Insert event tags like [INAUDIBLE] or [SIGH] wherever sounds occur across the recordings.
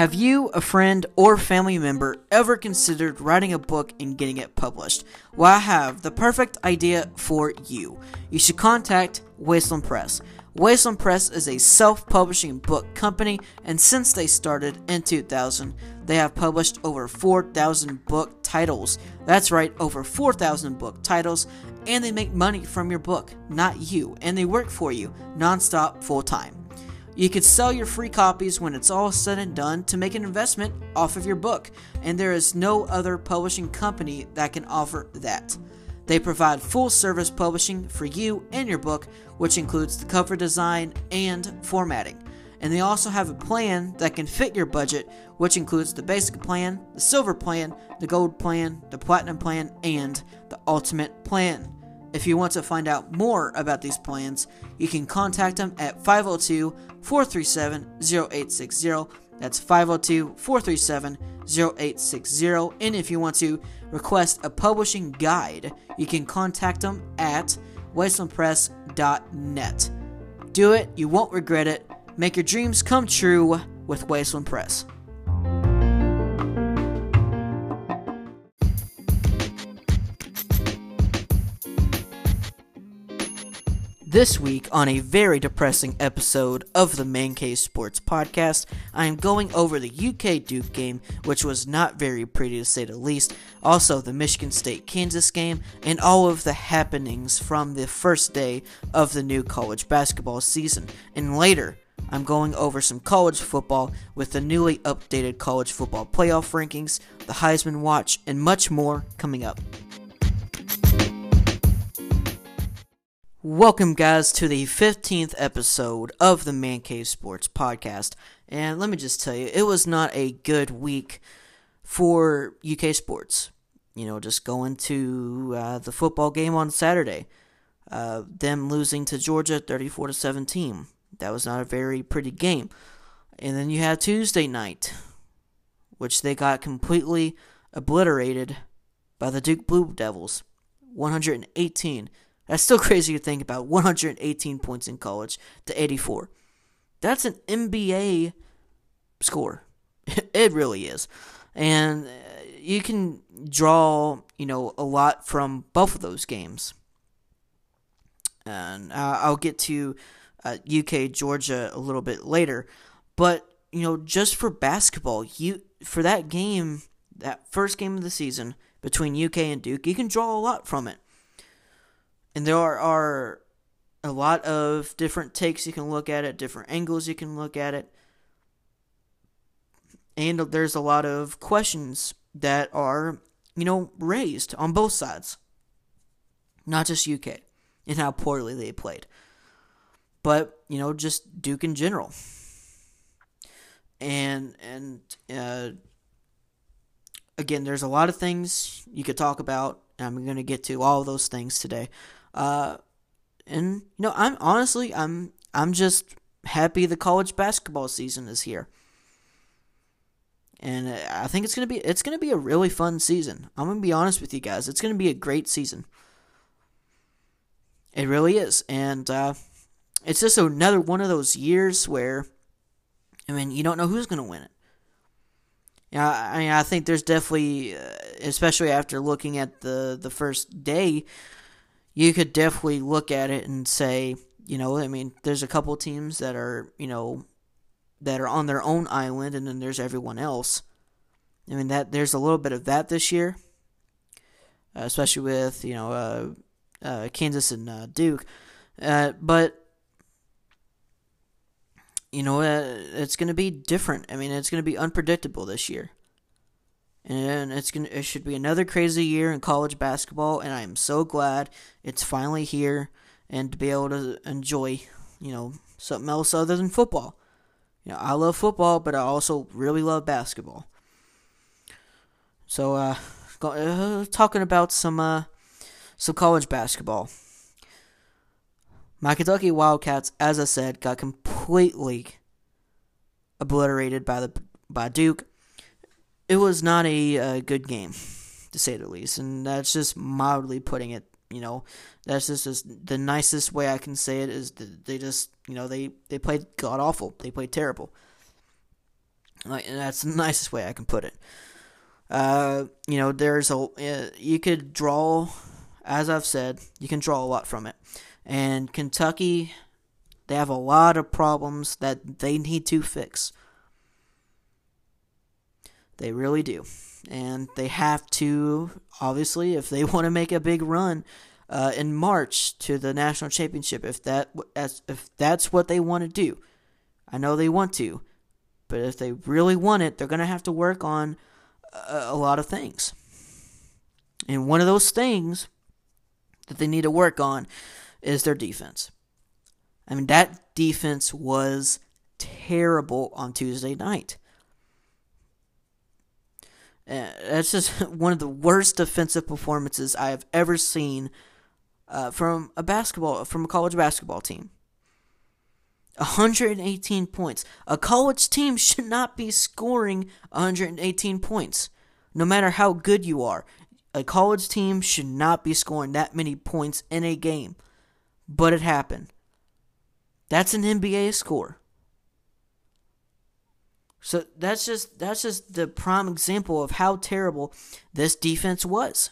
Have you, a friend, or family member ever considered writing a book and getting it published? Well, I have the perfect idea for you. You should contact Wasteland Press. Wasteland Press is a self publishing book company, and since they started in 2000, they have published over 4,000 book titles. That's right, over 4,000 book titles, and they make money from your book, not you, and they work for you nonstop full time. You could sell your free copies when it's all said and done to make an investment off of your book, and there is no other publishing company that can offer that. They provide full service publishing for you and your book, which includes the cover design and formatting. And they also have a plan that can fit your budget, which includes the basic plan, the silver plan, the gold plan, the platinum plan, and the ultimate plan. If you want to find out more about these plans, you can contact them at 502 437 0860. That's 502 437 0860. And if you want to request a publishing guide, you can contact them at wastelandpress.net. Do it, you won't regret it. Make your dreams come true with Wasteland Press. This week, on a very depressing episode of the Man Cave Sports Podcast, I am going over the UK Duke game, which was not very pretty to say the least, also the Michigan State Kansas game, and all of the happenings from the first day of the new college basketball season. And later, I'm going over some college football with the newly updated college football playoff rankings, the Heisman Watch, and much more coming up. Welcome, guys, to the 15th episode of the Man Cave Sports Podcast. And let me just tell you, it was not a good week for UK sports. You know, just going to uh, the football game on Saturday, uh, them losing to Georgia 34 to 17. That was not a very pretty game. And then you had Tuesday night, which they got completely obliterated by the Duke Blue Devils, 118 that's still crazy to think about. 118 points in college to 84. That's an NBA score. [LAUGHS] it really is. And uh, you can draw, you know, a lot from both of those games. And I'll get to uh, UK Georgia a little bit later, but you know, just for basketball, you for that game, that first game of the season between UK and Duke, you can draw a lot from it and there are, are a lot of different takes you can look at it, different angles you can look at it. And there's a lot of questions that are, you know, raised on both sides. Not just UK and how poorly they played. But, you know, just Duke in general. And and uh, again, there's a lot of things you could talk about. And I'm going to get to all those things today. Uh, and you know, I'm honestly, I'm I'm just happy the college basketball season is here. And I think it's gonna be it's gonna be a really fun season. I'm gonna be honest with you guys. It's gonna be a great season. It really is, and uh, it's just another one of those years where, I mean, you don't know who's gonna win it. Yeah, I mean, I think there's definitely, uh, especially after looking at the the first day, you could definitely look at it and say, you know, I mean, there's a couple teams that are, you know, that are on their own island, and then there's everyone else. I mean, that there's a little bit of that this year, uh, especially with you know uh, uh, Kansas and uh, Duke, uh, but you know it's going to be different. I mean, it's going to be unpredictable this year and it's gonna it should be another crazy year in college basketball and I am so glad it's finally here and to be able to enjoy, you know, something else other than football. You know, I love football, but I also really love basketball. So uh, uh talking about some uh some college basketball. My Kentucky Wildcats, as I said, got completely obliterated by the by Duke it was not a uh, good game, to say the least, and that's just mildly putting it you know, that's just, just the nicest way I can say it is they just, you know, they they played god awful. They played terrible. Like, that's the nicest way I can put it. Uh, you know, there's a uh, you could draw, as I've said, you can draw a lot from it, and Kentucky, they have a lot of problems that they need to fix. They really do and they have to obviously if they [LAUGHS] want to make a big run uh, in March to the national championship if that if that's what they want to do. I know they want to, but if they really want it, they're going to have to work on a, a lot of things. And one of those things that they need to work on is their defense. I mean, that defense was terrible on Tuesday night. That's just [LAUGHS] one of the worst defensive performances I have ever seen uh, from a basketball from a college basketball team. 118 points. A college team [LAUGHS] should not be scoring 118 points, no matter how good you are. A college team should not be scoring that many points in a game, but it happened. That's an NBA score. So that's just that's just the prime example of how terrible this defense was.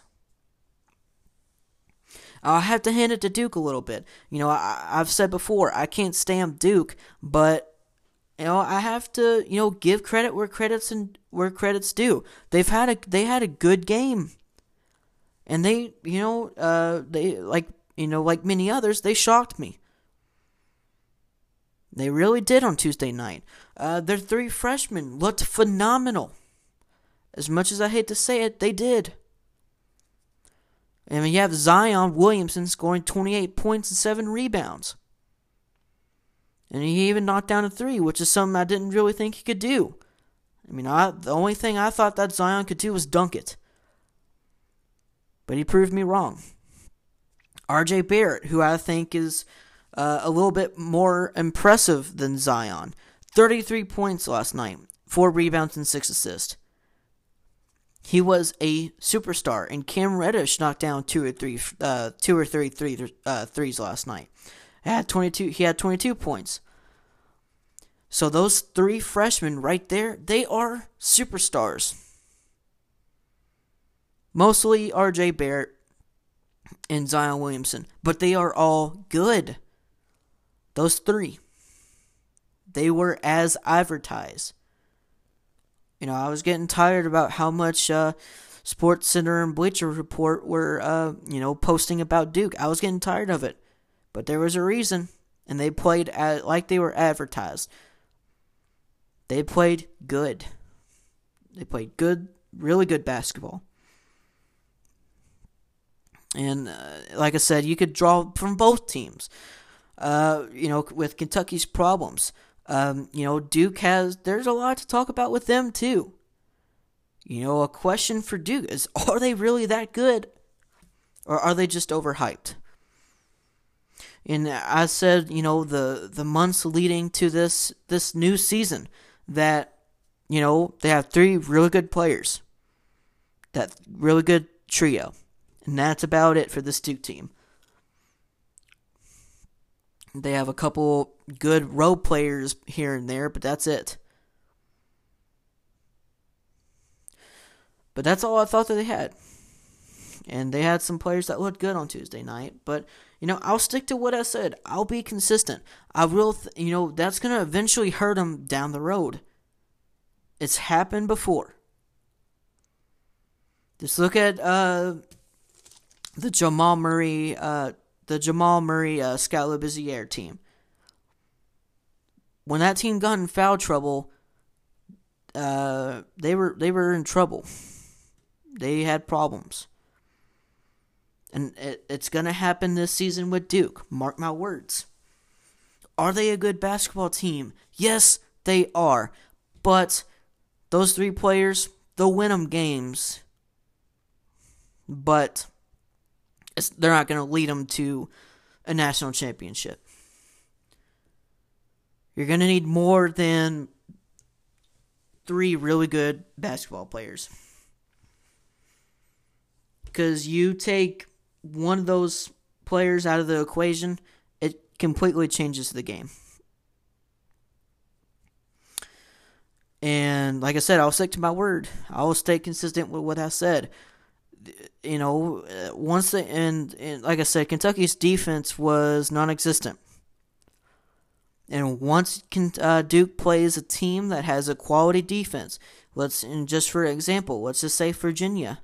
I have to hand it to Duke a little bit. You know, I, I've said before I can't stand Duke, but you know I have to you know give credit where credits and where credits due. They've had a they had a good game, and they you know uh they like you know like many others they shocked me. They really did on Tuesday night. Uh, their three freshmen looked phenomenal. As much as I hate to say it, they did. Mean, you have Zion Williamson scoring 28 points and 7 rebounds. And he even knocked down a three, which is something I didn't really think he could do. I mean, I, the only thing I thought that Zion could do was dunk it. But he proved me wrong. RJ Barrett, who I think is uh, a little bit more impressive than Zion. 33 points last night, 4 rebounds and 6 assists. He was a superstar, and Cam Reddish knocked down two or three, uh, two or three, three uh, threes last night. He had 22. He had 22 points. So those three freshmen right there, they are superstars. Mostly R.J. Barrett and Zion Williamson, but they are all good. Those three. They were as advertised. You know, I was getting tired about how much uh, Sports Center and Bleacher Report were, uh, you know, posting about Duke. I was getting tired of it, but there was a reason, and they played like they were advertised. They played good. They played good, really good basketball. And uh, like I said, you could draw from both teams uh, you know, with Kentucky's problems. Um, you know, Duke has, there's a lot to talk about with them, too. You know, a question for Duke is [LAUGHS] are they really that good? Or are they just overhyped? And I said, you know, the, the months leading to this this new season that, you know, they have three really good players. That really good trio. And that's about it for this Duke team. They have a couple good role players here and there, but that's it. But that's all I thought that they had. And they had some players that looked good on Tuesday night, but you know, I'll stick to what I said. I'll be consistent. I will, th- you know, that's going to eventually hurt them down the road. It's happened before. Just look at uh, the Jamal Murray uh, the Jamal Murray uh, Skal Labissiere team. When that team got in foul trouble, uh, they were they were in trouble. They had problems, and it, it's gonna happen this season with Duke. Mark my words. Are they a good basketball team? Yes, they are. But those three players, they'll win them games. But they're not going to lead them to a national championship. You're going to need more than three really good basketball players. Because you take one of those players out of the equation, it completely changes the game. And like I said, I'll stick to my word. I will stay consistent with what I said. You know, once the and, and like I said, Kentucky's defense was non-existent. And once uh, Duke plays a team that has a quality defense, let's and just for example, let's just say Virginia.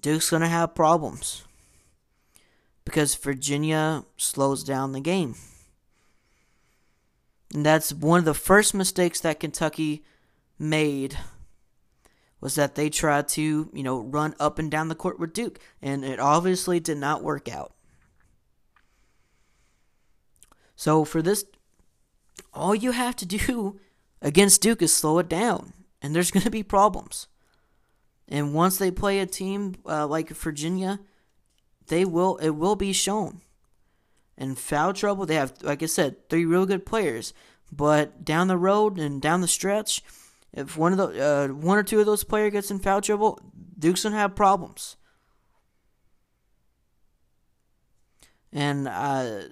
Duke's gonna have problems because Virginia slows down the game. And that's one of the first mistakes that Kentucky made was that they tried to, you know, run up and down the court with Duke, and it obviously did not work out. So for this, all you have to [LAUGHS] do against Duke is slow it down, and there's going to be problems. And once they play a team uh, like Virginia, they will it will be shown. In foul trouble, they have, like I said, three real good players. But down the road and down the stretch, if one of the uh, one or two of those players gets in foul trouble, Duke's gonna have problems. And uh,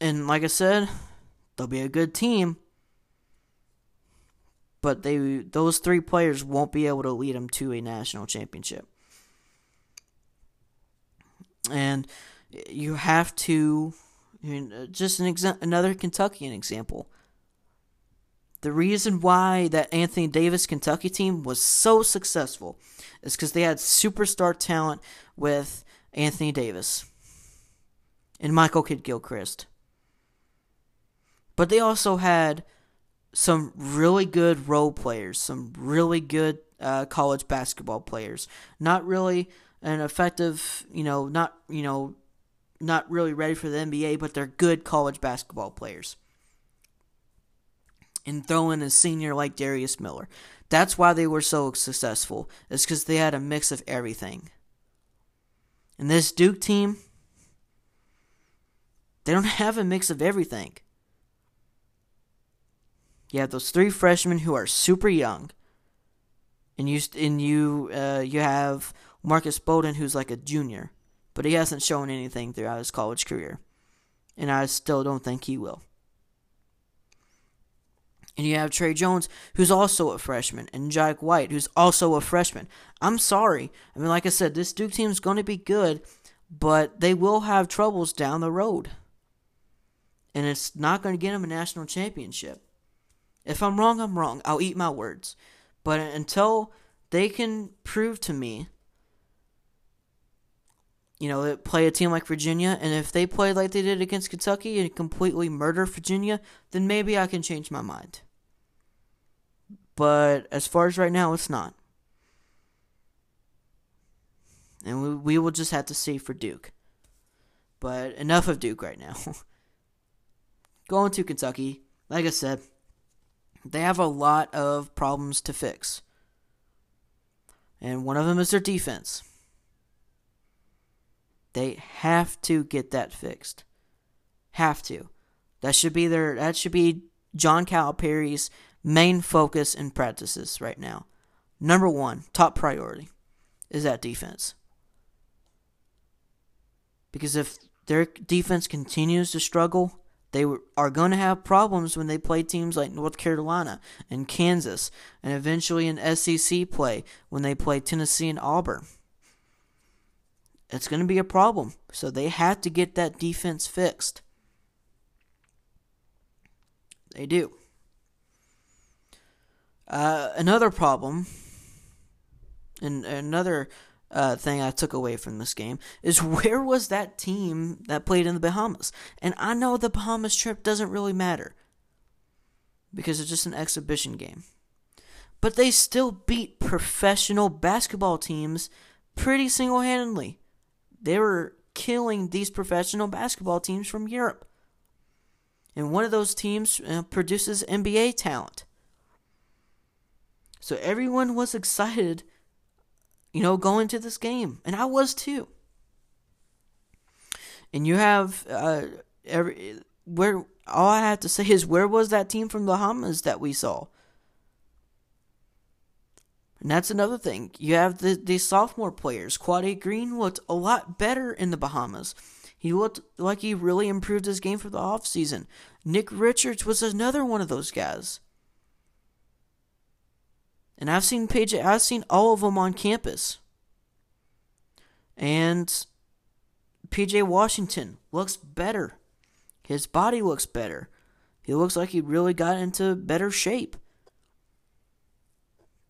and like I said, they'll be a good team, but they those three players won't be able to lead them to a national championship. And you have to just an exa- another Kentuckian example. The reason why that Anthony Davis Kentucky team was so successful is because they had superstar talent with Anthony Davis and Michael Kidd Gilchrist. But they also had some really good role players, some really good uh, college basketball players. Not really an effective, you know, not you know, not really ready for the NBA, but they're good college basketball players. And throw in a senior like Darius Miller. That's why they were so successful. It's because they had a mix of everything. And this Duke team, they don't [LAUGHS] have a mix of everything. You have those three freshmen who are super young, and you and you uh, you have Marques Bolden who's like a junior, but he hasn't shown anything throughout his college career, and I still don't think he will. And you have Tre Jones, who's also a freshman, and Jack White, who's also a freshman. I'm sorry. I mean, like I said, this Duke team is going to be good, but they will have troubles down the road. And it's not going to get them a national championship. If I'm wrong, I'm wrong. I'll eat my words. But until they can prove to me, you know, play a team like Virginia, and if they play like they did against Kentucky and completely murder Virginia, then maybe I can change my mind. But as far as right now, it's not. And we, we will just have to see for Duke. But enough of Duke right now. [LAUGHS] Going to Kentucky, like I said, they have a lot of problems to fix. And one of them is their defense. They have to get that fixed. Have to. That should be their that should be John Calipari's main focus in practices right now. Number 1, top priority is that defense. Because if their defense continues to struggle, they are going to have problems when they play teams like North Carolina and Kansas, and eventually in SEC play when they play Tennessee and Auburn. It's going to be a problem. So they have to get that defense fixed. They do. Uh, another problem, and another uh, thing I took away from this game is [LAUGHS] where was that team that played in the Bahamas? And I know the Bahamas trip doesn't really matter because it's just an exhibition game. But they still beat professional basketball teams pretty single handedly. They were killing these professional basketball teams from Europe. And one of those teams uh, produces NBA talent. So everyone was excited you know, going to this game, and I was too. And you have uh, every where all I have to say is where was that team from the Bahamas that we saw? And that's another thing. You have the, the sophomore players. Quade Green looked a lot better in the Bahamas. He looked like he really improved his game for the offseason. Nick Richards was another one of those guys. And I've seen PJ, I've seen all of them on campus. And PJ Washington looks better. His body looks better. He looks like he really got into better shape.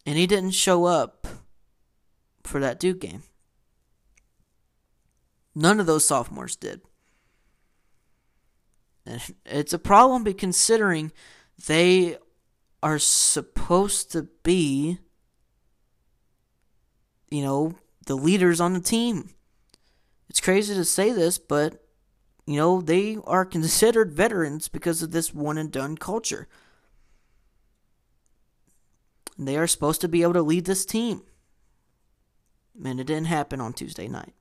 And he didn't show up for that Duke game. None of those sophomores did. And it's a problem considering they are supposed to be, you know, the leaders on the team. It's crazy to say this, but, you know, they are considered veterans because of this one and done culture. They are supposed to be able to lead this team. And it didn't happen on Tuesday night.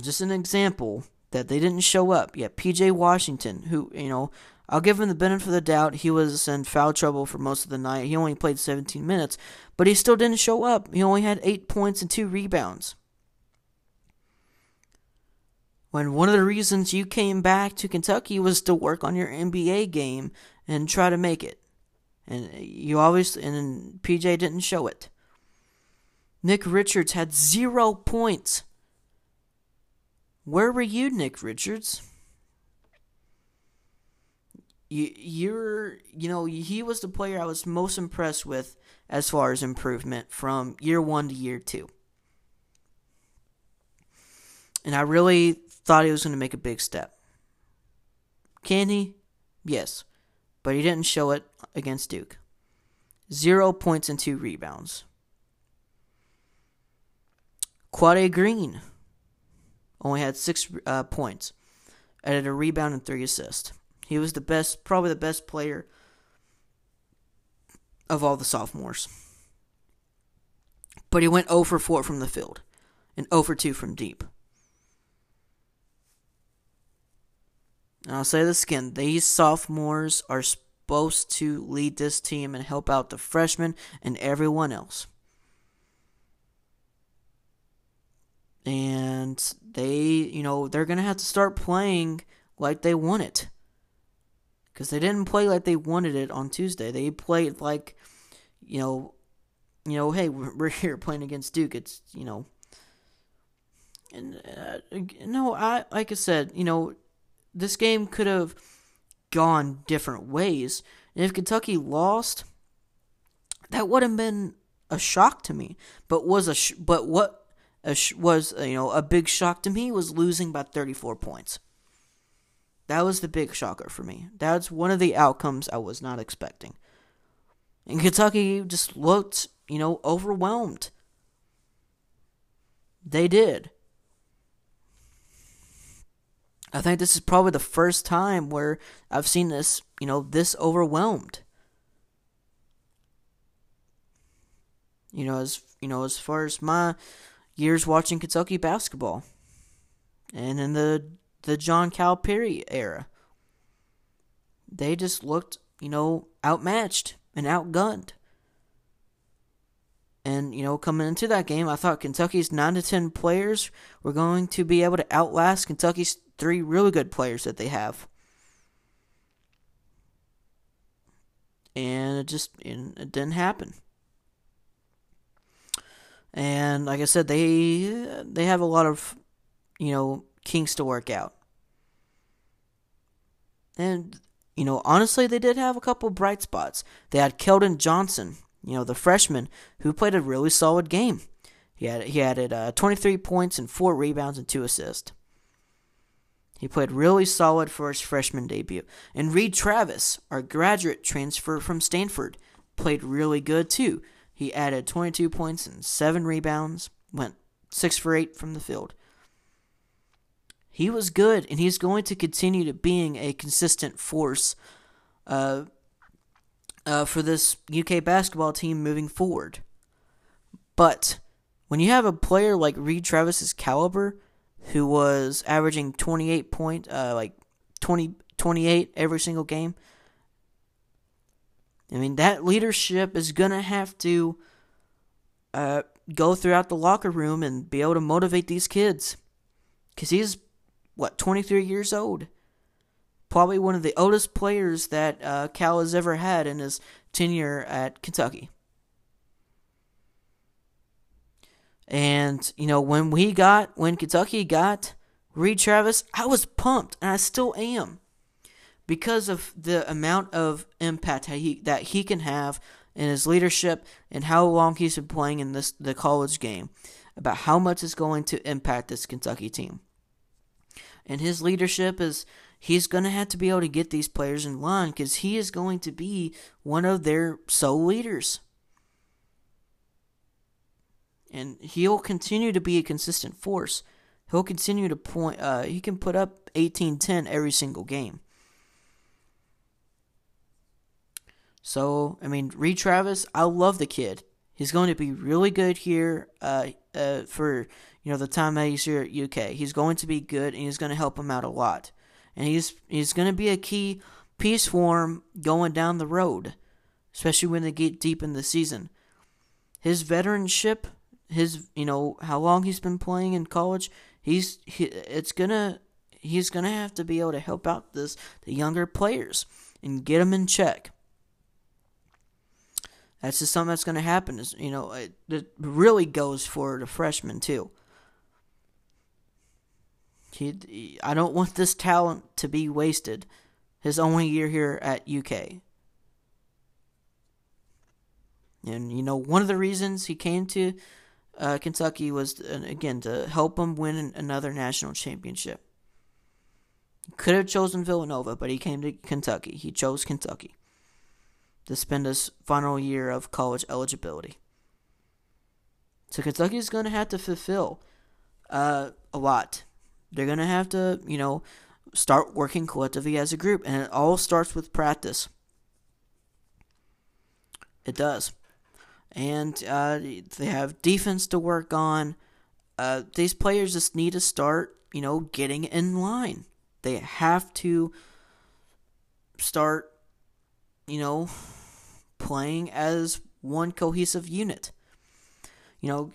Just an example that they didn't show up. Yet PJ Washington, who, you know, I'll give him the benefit of the doubt. He was in foul trouble for most of the night. He only played 17 minutes, but he still didn't show up. He only had 8 points and 2 rebounds. When one of the reasons you came back to Kentucky was to work on your NBA game and try to make it. And you always, and PJ didn't show it. Nick Richards had 0 points. Where were you, Nick Richards? You, you're, you know, he was the player I was most impressed with as far as improvement from year one to year two. And I really thought he was going to make a big step. Can he? Yes. But he didn't show it against Duke. Zero points and two rebounds. Quade Green only had six uh, points, added a rebound and three assists. He was the best, probably the best player of all the sophomores. But he went 0 for 4 from the field and 0 for 2 from deep. And I'll say this again these sophomores are supposed to lead this team and help out the freshmen and everyone else. and they, you know, they're going to have to start playing like they want it. Because they didn't play like they wanted it on Tuesday. They played like, you know, you know, hey, [LAUGHS] we're here playing against Duke. It's, you know, and uh, no, I like I said, you know, this game could have gone different ways. And if Kentucky lost, that would have been a shock to me. But was a sh- but what was you know a big shock to me was losing by 34 points. That was the big shocker for me. That's one of the outcomes I was not expecting. And Kentucky just looked, you know, overwhelmed. They did. I think this is probably the first time where I've seen this, you know, this overwhelmed. You know, as you know, as far as my years watching Kentucky basketball. And in the the John Calipari era, they just looked, you know, outmatched and outgunned. And, you know, coming into that game, I thought Kentucky's 9 to 10 players were going to be able to outlast Kentucky's three really good players that they have. And it just it didn't happen and like I said, they they have a lot of you know kinks to work out. And you know, honestly, they did have a couple bright spots. They had Keldon Johnson, you know, the freshman who played a really solid game. He had he added uh, 23 points and four rebounds and two assists. He played really solid for his freshman debut. And Reid Travis, our graduate transfer from Stanford, played really good too. He added 22 points and 7 rebounds, went 6 for 8 from the field. He was good, and he's going to continue to being a consistent force uh, uh, for this UK basketball team moving forward. But when you have a player like Reid Travis's caliber, who was averaging 28 point, uh, like 20, 28 every single game, I mean, that leadership is to have to uh, go throughout the locker room and be able to motivate these kids. Because he's, what, 23 years old? Probably one of the oldest players that uh, Cal has ever had in his tenure at Kentucky. And, you know, when we got, when Kentucky got Reid Travis, I was pumped, and I still am. Because of the amount of impact that he, that he can have in his leadership and how long he's been playing in this the college game, about how much is going to impact this Kentucky team. And his leadership is he's going to have to be able to get these players in line because he is going to be one of their sole leaders. And he'll continue to be a consistent force. He'll continue to point. Uh, he can put up 18-10 every single game. So, I mean, Reid Travis, I love the kid. He's going to be really good here uh, uh, for you know the time that he's here at UK. He's going to be good, and he's going to help him out a lot. And he's he's going to be a key piece for going down the road, especially when they get deep in the season. His veteranship, his you know how long he's been playing in college, he's he, it's gonna he's gonna have to be able to help out this the younger players and get them in check. That's just something that's to happen. Is you know, it, it really goes for the freshmen too. He, I don't want this talent to be wasted. His only year here at UK. And you know, one of the reasons he came to uh, Kentucky was again to help him win another national championship. He could have chosen Villanova, but he came to Kentucky. He chose Kentucky to spend his final year of college eligibility. So Kentucky is going to have to fulfill uh, a lot. They're going to have to, you know, start working collectively as a group, and it all starts with practice. It does. And uh, they have defense to work on. Uh, these players just need to start, you know, getting in line. They have to start you know, playing as one cohesive unit. You know,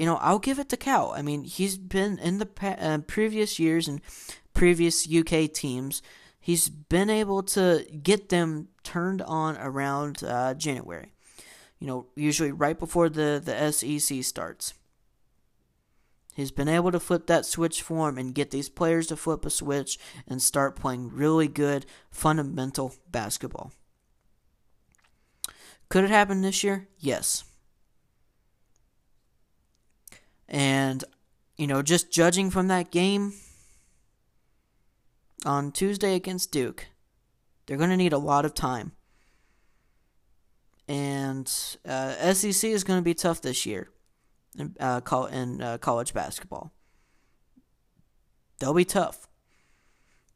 you know, I'll give it to Cal. I mean, he's been in the uh, previous years and previous UK teams. He's been able to get them turned on around uh, January. You know, usually right before the the SEC starts. He's been able to flip that switch for him and get these players to flip a switch and start playing really good fundamental basketball. Could it happen this year? Yes. And, you know, just judging from that game on Tuesday against Duke, they're going to need a lot of time. And uh, SEC is going to be tough this year in, uh, in uh, college basketball. They'll be tough.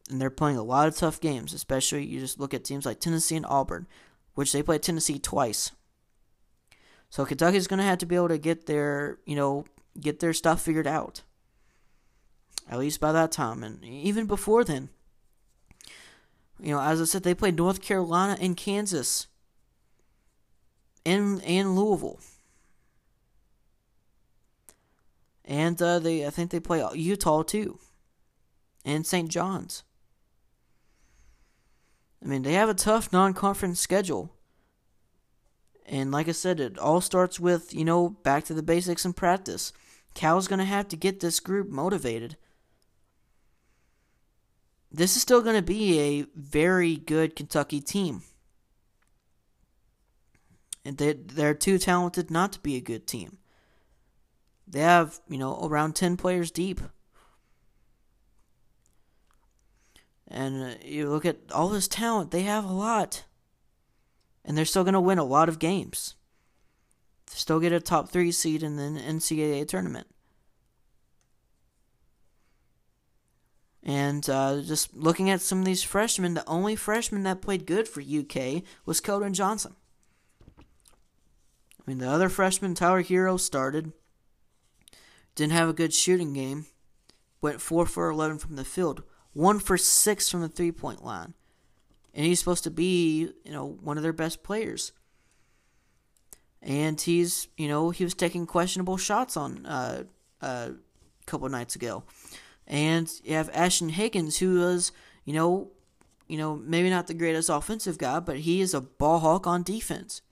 And they're playing a lot of tough games, especially you just look at teams like Tennessee and Auburn which they play Tennessee twice. So Kentucky's going to have to be able to get their, you know, get their stuff figured out. At least by that time, and even before then. You know, as I said, they played North Carolina and Kansas, and and Louisville, and uh, they I think they play Utah too, and St. John's. I mean, they have a tough non conference schedule. And like I said, it all starts with, you know, back to the basics and practice. Cal's going to have to get this group motivated. This is still going to be a very good Kentucky team. And they, they're too talented not to be a good team. They have, you know, around 10 players deep. And uh, you look at all this talent, they have a lot. And they're still going to win a lot of games. Still get a top three seed in the NCAA tournament. And uh, just looking at some of these freshmen, the only freshman that played good for UK was Keldon Johnson. I mean, the other freshman, Tyler Herro, started. Didn't have a good shooting game. Went 4 for 11 from the field one for six from the three point line. and he's supposed to be, you know, one of their best players. And he's, you know, he was taking questionable shots on uh, uh, a couple nights ago. And you have Ashton Hagans who was, you know, you know, maybe not the greatest offensive guy, but he is a ball hawk on defense.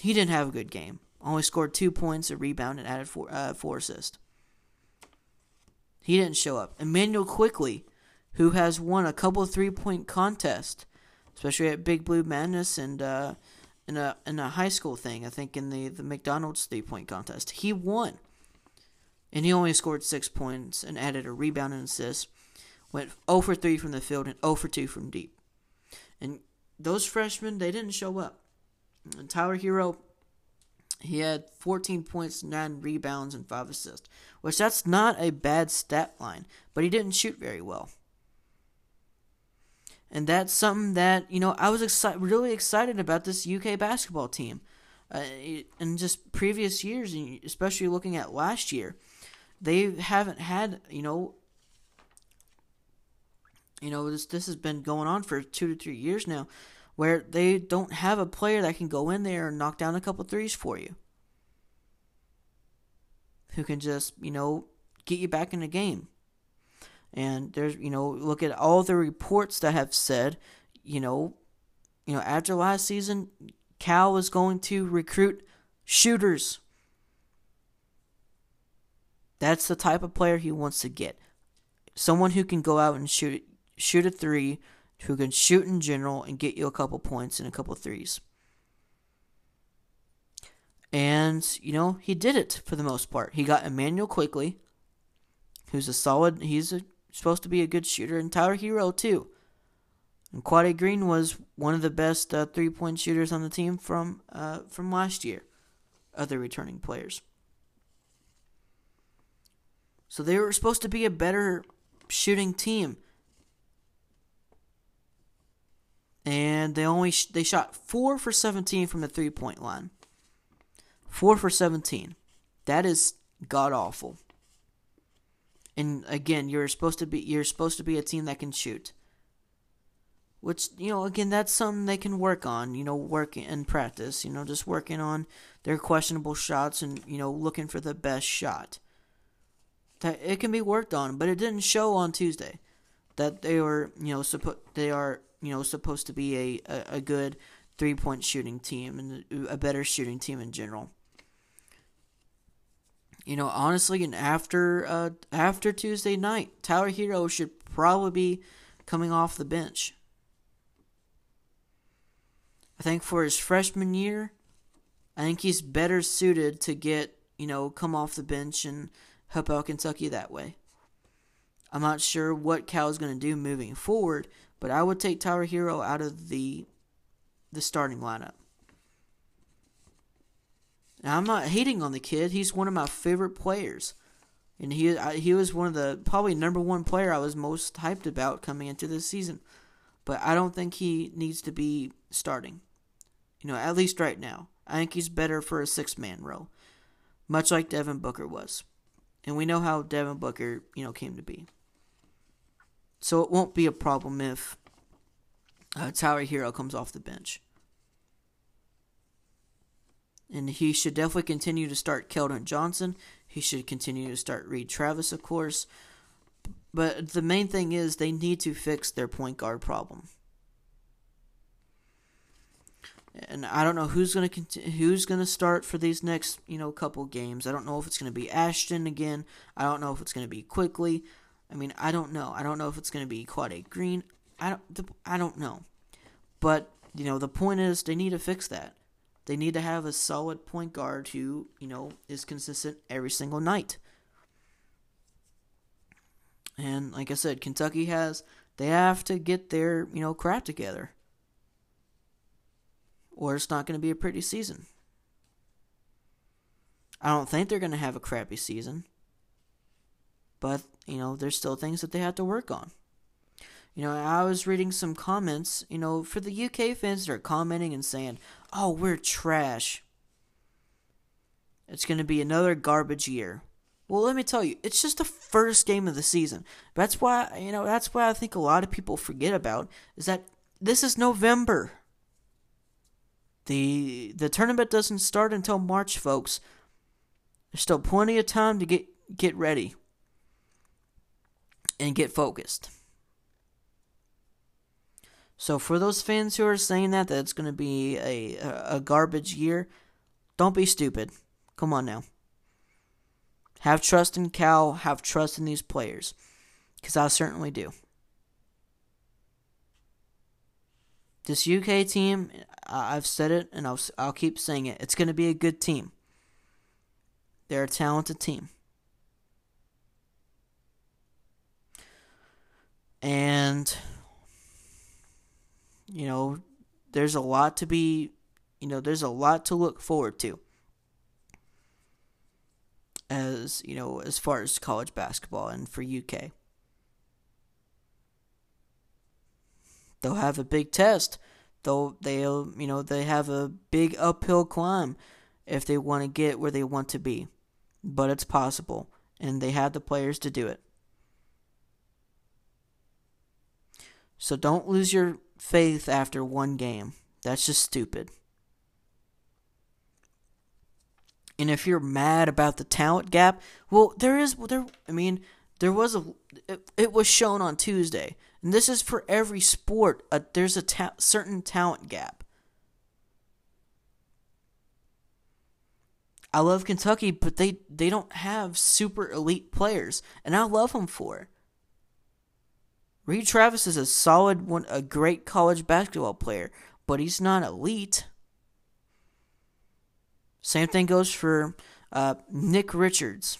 He didn't have a good game. Only scored two points, a rebound, and added four, uh, four assists. He didn't show up. Immanuel Quickley, who has won a couple three point contests, especially at Big Blue Madness and uh, in a in a high school thing. I think in the the McDonald's three point contest, he won, and he only scored six points and added a rebound and assist. Went 0 for 3 from the field and 0 for 2 from deep. And those freshmen, they didn't show up. And Tyler Herro, he had 14 points, 9 rebounds, and 5 assists, which that's not a bad stat line, but he didn't shoot very well. And that's something that, you know, I was exci- really excited about this UK basketball team. Uh, in just previous years, especially looking at last year, they haven't had, you know, you know, this this has been going on for two to three years now, where they don't have a player that can go in there and knock down a couple threes for you, who can just you know get you back in the game. And there's you know look at all the reports that have said, you know, you know after last season, Cal was going to recruit shooters. That's the type of player he wants to get. Someone who can go out and shoot shoot a three, who can shoot in general and get you a couple points and a couple threes. And, you know, he did it for the most part. He got Immanuel Quickley, who's a solid, he's a, supposed to be a good shooter, and Tyler Herro too. And Quade Green was one of the best uh, three point shooters on the team from uh, from last year, other returning players. So they were supposed to be a better shooting team. and they only sh- they shot four for 17 from the three point line. Four for 17. That is god awful. And again, you're supposed to be you're supposed to be a team that can shoot. Which you know, again, that's something they can work on. You know, work and practice. You know, just working on their questionable shots and you know looking for the best shot. That it can be worked on, but it didn't show on Tuesday that they were you know supposed they are you know supposed to be a, a, a good three point shooting team and a better shooting team in general. You know, honestly, and after uh, after Tuesday night, Tyler Herro should probably be coming off the bench. I think for his freshman year, I think he's better suited to get you know come off the bench and help out Kentucky that way. I'm not sure what Cal is going to do moving forward, but I would take Tyler Herro out of the the starting lineup. Now I'm not hating on the kid. He's one of my favorite players, and he he was one of the probably number one player I was most hyped about coming into this season. But I don't think he needs to be starting. You know, at least right now. I think he's better for a six man role, much like Devin Booker was, and we know how Devin Booker you know came to be. So it won't be a problem if uh, Tyler Herro comes off the bench. And he should definitely continue to start Keldon Johnson. He should continue to start Reid Travis, of course. But the main thing is they need to fix their point guard problem. And I don't know who's gonna continue, who's gonna start for these next you know couple games. I don't know if it's gonna be Ashton again. I don't know if it's gonna be Quickley. I mean, I don't know. I don't know if it's going to be Quade Green. I don't. I don't know. But you know, the point is they need to fix that. They need to have a solid point guard who you know is consistent every single night. And like I said, Kentucky has they have to get their you know crap together, or it's not going to be a pretty season. I don't think they're going to have a crappy season but you know there's still things that they have to work on you know i was reading some comments you know for the uk fans that are commenting and saying oh we're trash it's going to be another garbage year Well, let me tell you, it's just the first game of the season. That's why, you know, that's why I think a lot of people forget about is that this is November. The the tournament doesn't start until March, folks. There's still plenty of time to get get ready and get focused. So for those fans who are saying that that it's going to be a a garbage year, don't be stupid. Come on now. Have trust in Cal, have trust in these players cuz I certainly do. This UK team, I've said it and I'll I'll keep saying it. It's going to be a good team. They're a talented team. And you know, there's a lot to be, you know, there's a lot to look forward to. As, you know, as far as college basketball and for UK. They'll have a big test. They'll they'll, you know, they have a big uphill climb if they want to get where they want to be. But it's possible and they have the players to do it. So don't lose your faith after one game. That's just stupid. And if you're mad about the talent gap, well, there is there. I mean, there was a. It, it was shown on Tuesday, and this is for every sport. Uh, there's a ta- certain talent gap. I love Kentucky, but they they don't have super elite players, and I love them for it. Reid Travis is a solid one, a great college basketball player, but he's not elite. Same thing goes for uh, Nick Richards,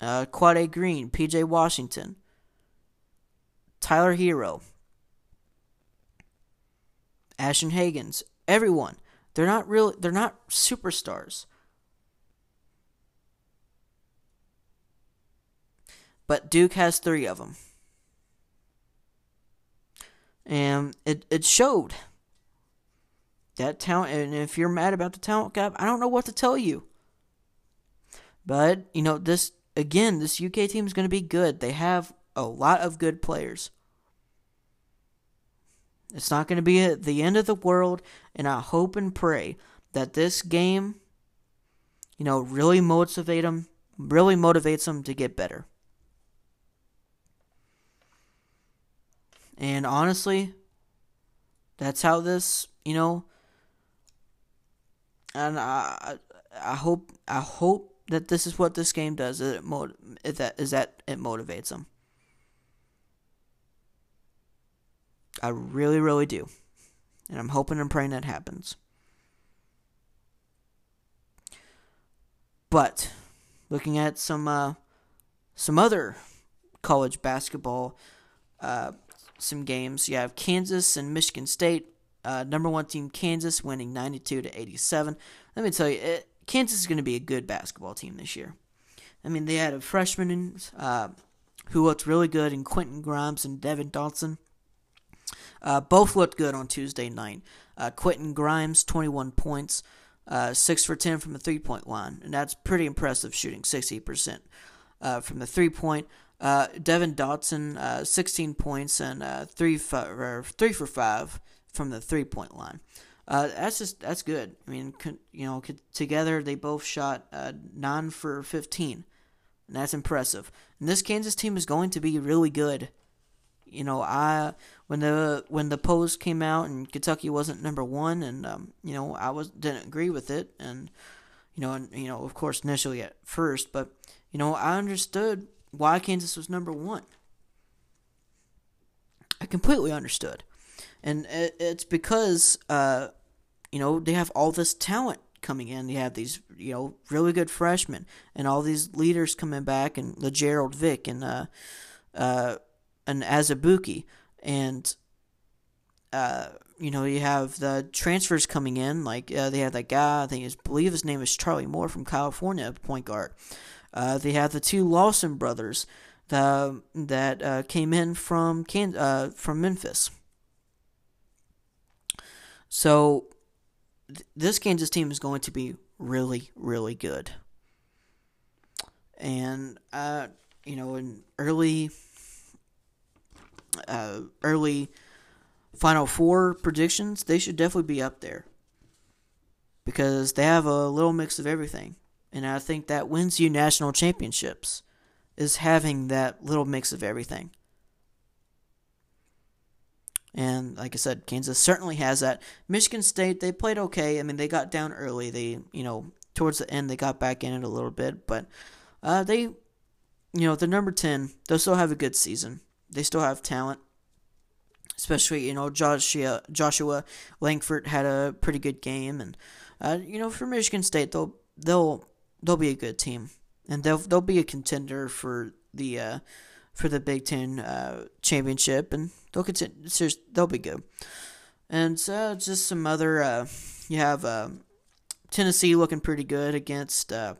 uh, Quade Green, PJ Washington, Tyler Herro, Ashton Hagans, everyone. They're not real. They're not superstars. But Duke has three of them. And it, it showed that talent. And if you're mad about the talent gap, I don't know what to tell you. But, you know, this, again, this UK team is going to be good. They have a lot of good players. It's not going to be the end of the world, and I hope and pray that this game, you know, really motivate them, really motivates them to get better. And honestly, that's how this, you know, and I I hope I hope that this is what this game does. It is that is that it motivates them. I really, really do, and I'm hoping and praying that happens. But looking at some uh, some other college basketball uh, some games. You have Kansas and Michigan State. Uh, number one team Kansas winning 92 to 87. Let me tell you, it, Kansas is going to be a good basketball team this year. I mean, they had a freshman in, uh, who looked really good in Quentin Grimes and Devon Dotson. Uh, both looked good on Tuesday night. Uh, Quentin Grimes, 21 points, uh, 6 for 10 from the three point line, and that's pretty impressive shooting 60% uh, from the three point. Uh, Devon Dotson, uh, 16 points and uh, three, fi- three for five from the three point line. Uh, that's just that's good. I mean, you know, together they both shot uh, nine for 15, and that's impressive. And this Kansas team is going to be really good. You know, I when the when the post came out and Kentucky wasn't number one, and um, you know I was didn't agree with it, and you know, and you know, of course, initially at first, but you know, I understood why Kansas was number one. I completely understood. And it's because, uh, you know, they have all this talent coming in. They have these, you know, really good freshmen and all these leaders coming back and LaGerald Vick and, uh, uh, and Azubuike. And, uh, you know, you have the transfers coming in. Like, uh, they have that guy, I think his, believe his name is Charlie Moore from California, point guard. Uh, they have the two Lawson brothers the, that uh, came in from Can- uh, from Memphis. So th- this Kansas team is going to be really, really good. and uh, you know, in early, uh, early Final Four predictions, they should definitely be up there because they have a little mix of everything, and I think that wins you national championships is having that little mix of everything. And like I said, Kansas certainly has that. Michigan State, they played okay. I mean, they got down early. They, you know, towards the end, they got back in it a little bit, but uh, they, you know, they're number 10. They'll still have a good season. They still have talent. Especially, you know, Joshua, Joshua Langford had a pretty good game. And, uh, you know, for Michigan State, they'll, they'll, they'll be a good team. And they'll, they'll be a contender for the, uh, for the Big Ten uh, championship, and they'll continue. They'll be good. And uh, just some other. Uh, you have uh, Tennessee looking pretty good against. Uh,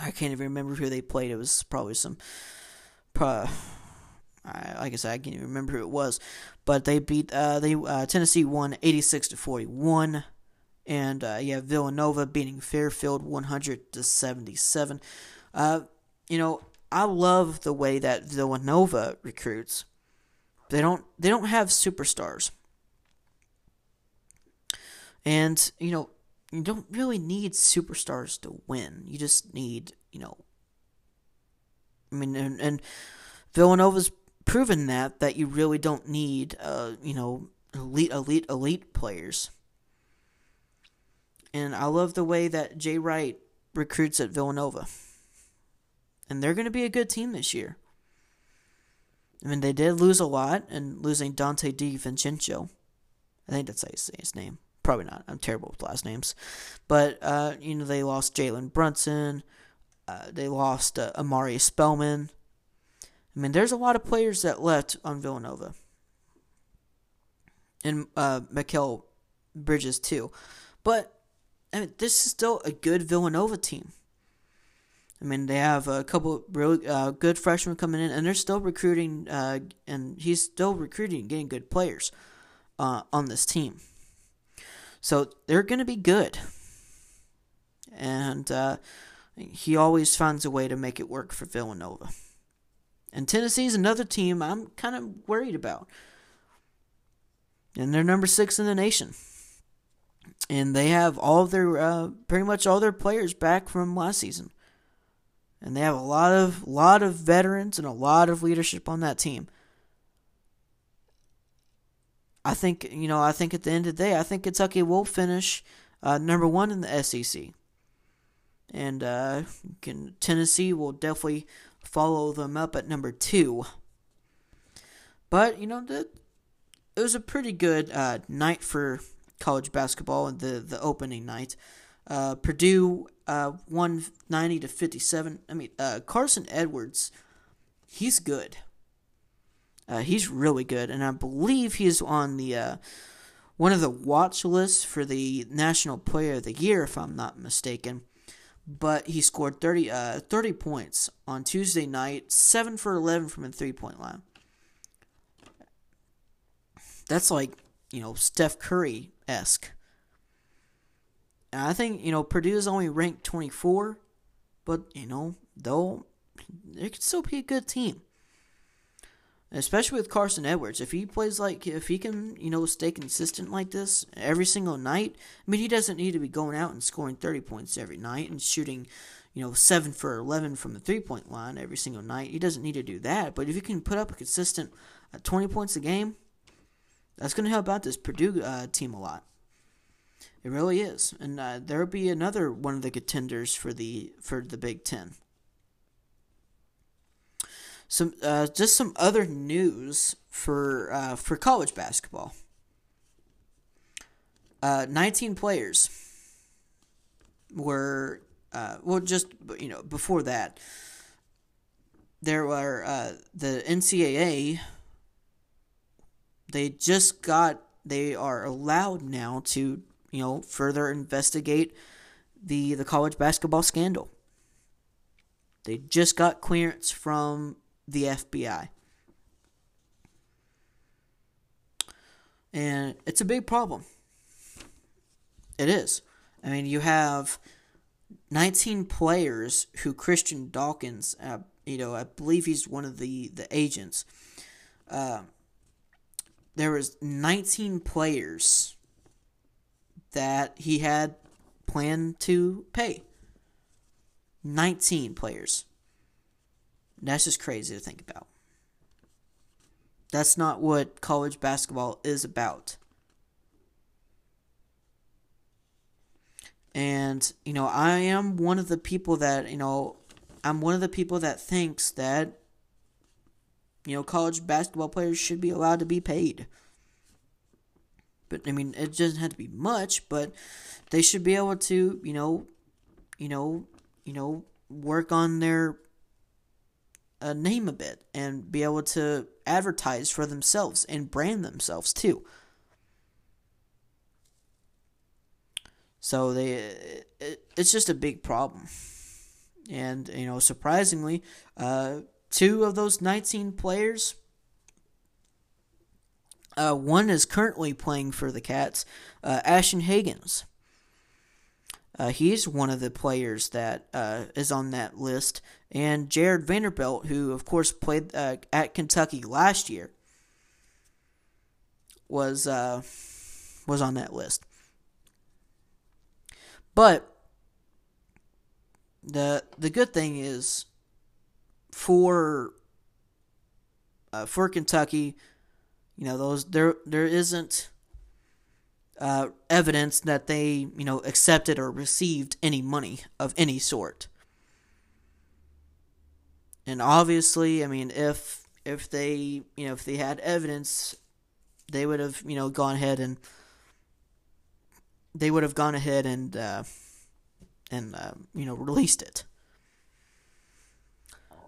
I can't even remember who they played. It was probably some. Uh, like I said, I can't even remember who it was, but they beat. Uh, they uh, Tennessee won eighty six to forty one, and uh, yeah, Villanova beating Fairfield one hundred to seventy seven. Uh, you know, I love the way that Villanova recruits. They don't they don't have superstars. And, you know, you don't really need superstars to win. You just need, you know I mean and, and Villanova's proven that that you really don't need uh, you know, elite elite elite players. And I love the way that Jay Wright recruits at Villanova and they're going to be a good team this year. I mean, they did lose a lot, and losing Donte DiVincenzo. I think that's how you say his name. Probably not. I'm terrible with last names. But, uh, you know, they lost Jalen Brunson. Uh, they lost uh, Omari Spellman. I mean, there's a lot of players that left on Villanova. And uh, Mikal Bridges, too. But, I mean, this is still a good Villanova team. I mean, they have a couple really uh, good freshmen coming in, and they're still recruiting, uh, and he's still recruiting, getting good players uh, on this team. So they're going to be good, and uh, he always finds a way to make it work for Villanova. And Tennessee's another team I'm kind of worried about, and they're number six in the nation. And they have all their, uh, pretty much all their players back from last season and they have a lot of lot of veterans and a lot of leadership on that team. I think you know. I think at the end of the day, I think Kentucky will finish uh, number one in the SEC, and uh, can, Tennessee will definitely follow them up at number two. But you know, the, it was a pretty good uh, night for college basketball and the the opening night. Uh, Purdue uh, 190 to 57. I mean, uh, Carson Edwards, he's good. Uh, he's really good, and I believe he's on the uh, one of the watch lists for the National Player of the Year, if I'm not mistaken. But he scored 30, uh, 30 points on Tuesday night, 7 for 11 from the three point line. That's like, you know, Steph Curry esque. And I think, you know, Purdue is only ranked 24, but, you know, they'll, they could still be a good team. Especially with Carson Edwards. If he plays like, if he can, you know, stay consistent like this every single night, I mean, he doesn't need to be going out and scoring 30 points every night and shooting, you know, 7 for 11 from the three point line every single night. He doesn't need to do that. But if you can put up a consistent uh, 20 points a game, that's going to help out this Purdue uh, team a lot. It really is, and uh, there'll be another one of the contenders for the for the Big Ten. Some uh, just some other news for uh, for college basketball. Uh, Nineteen players were uh, well, just you know before that, there were uh, the NCAA. They just got they are allowed now to you know, further investigate the the college basketball scandal. They just got clearance from the FBI. And it's a big problem. It is. I mean, you have 19 players who Christian Dawkins, uh, you know, I believe he's one of the the agents. Uh, there was 19 players that he had planned to pay. 19 players. That's just crazy to think about. That's not what college basketball is about. And, you know, I am one of the people that, you know, I'm one of the people that thinks that, you know, college basketball players should be allowed to be paid. But, I mean, it doesn't have to be much, but they should be able to, you know, you know, you know, work on their uh, name a bit and be able to advertise for themselves and brand themselves too. So they, it, it's just a big problem, and you know, surprisingly, uh, two of those nineteen players. Uh, one is currently playing for the Cats, uh, Ashton Hagans. Uh, he's one of the players that uh, is on that list. And Jarred Vanderbilt, who of course played uh, at Kentucky last year, was uh, was on that list. But the the good thing is for uh, for Kentucky, you know those there there isn't uh, evidence that they, you know, accepted or received any money of any sort. And obviously, I mean, if if they, you know, if they had evidence, they would have, you know, gone ahead and they would have gone ahead and uh, and uh, you know released it.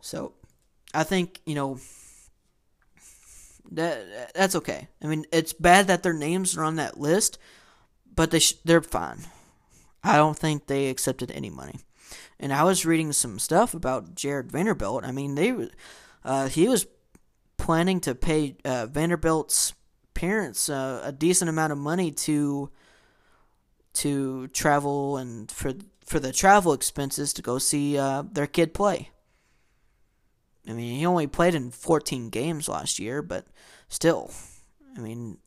So, I think you know that that's okay. I mean, it's bad that their names are on that list, but they sh- they're fine. I don't think they accepted any money. And I was reading some stuff about Jarred Vanderbilt. I mean, they uh, he was planning to pay uh, Vanderbilt's parents uh, a decent amount of money to to travel and for for the travel expenses to go see uh, their kid play. I mean, he only played in 14 games last year, but still, I mean,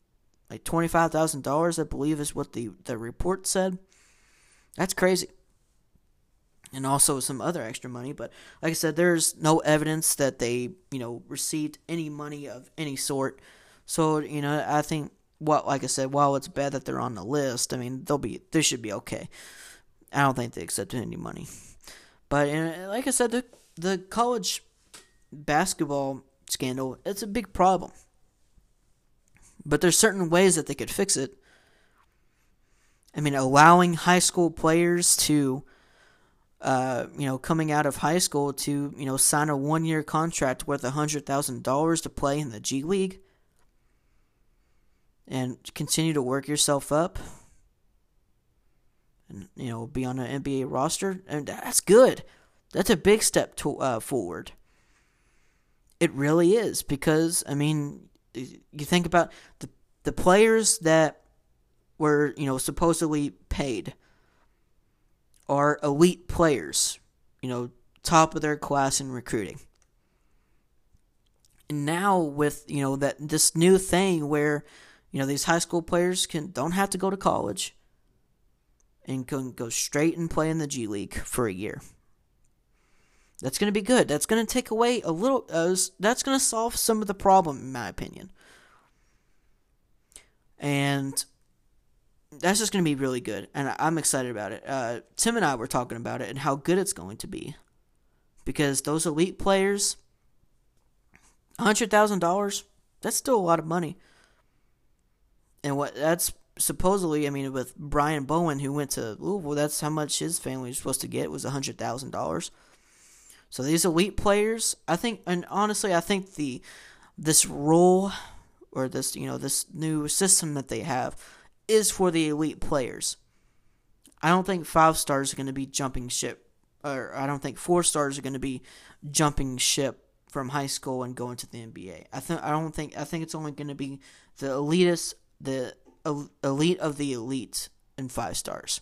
like $25,000, I believe, is what the, the report said. That's crazy. And also some other extra money, but like I said, there's no evidence that they, you know, received any money of any sort. So, you know, I think, well, like I said, while it's bad that they're on the list, I mean, they'll be, they should be okay. I don't think they accepted any money. But, and like I said, the, the college basketball scandal, it's a big problem. But there's certain ways that they could fix it. I mean, allowing high school players to, uh, you know, coming out of high school to, you know, sign a one year contract worth $100,000 to play in the G League and continue to work yourself up and, you know, be on an NBA roster. And that's good. That's a big step to, uh, forward. It really is because I mean, you think about the the players that were you know supposedly paid are elite players, you know, top of their class in recruiting. And now with you know that this new thing where you know these high school players can don't have to go to college and can go straight and play in the G League for a year. That's going to be good. That's going to take away a little. Uh, that's going to solve some of the problem, in my opinion. And that's just going to be really good, and I'm excited about it. Uh, Tim and I were talking about it and how good it's going to be, because those elite players, hundred thousand dollars, that's still a lot of money. And what that's supposedly, I mean, with Brian Bowen who went to Louisville, that's how much his family was supposed to get was a hundred thousand dollars. So these elite players, I think, and honestly, I think the this rule or this you know this new system that they have is for the elite players. I don't think five stars are going to be jumping ship, or I don't think four stars are going to be jumping ship from high school and going to the NBA. I think I don't think I think it's only going to be the elitist, the elite of the elite, and five stars.